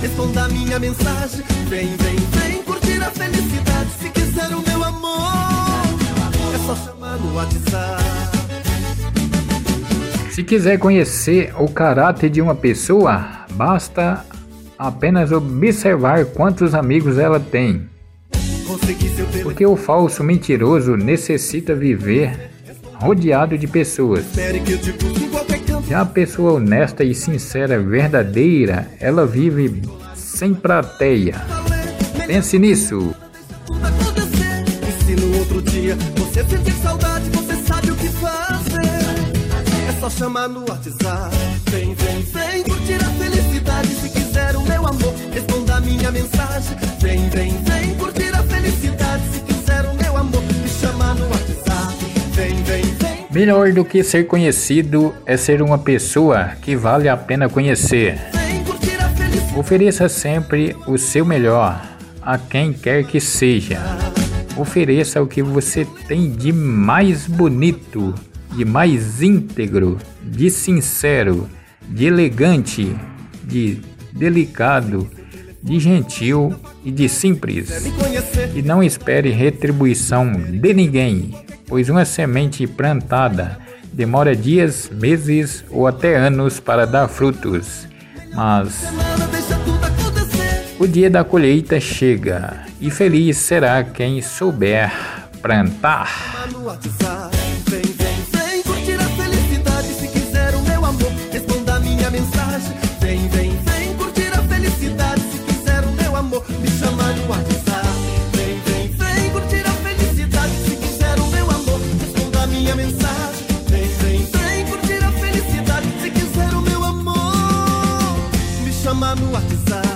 responda a minha mensagem. Vem, vem, vem curtir a felicidade. Se quiser o meu amor, é só chamar no WhatsApp. Se quiser conhecer o caráter de uma pessoa, basta apenas observar quantos amigos ela tem. Porque o falso mentiroso necessita viver rodeado de pessoas. Já a pessoa honesta e sincera, verdadeira, ela vive sem plateia. Pense nisso. se no outro dia você saudade, você sabe o que fazer. É só chamar no WhatsApp. Vem, vem, vem Melhor do que ser conhecido é ser uma pessoa que vale a pena conhecer. Ofereça sempre o seu melhor a quem quer que seja. Ofereça o que você tem de mais bonito, de mais íntegro, de sincero, de elegante, de delicado, de gentil e de simples. E não espere retribuição de ninguém, pois uma semente plantada demora dias, meses ou até anos para dar frutos. Mas o dia da colheita chega e feliz será quem souber plantar. Vem, vem, chama no.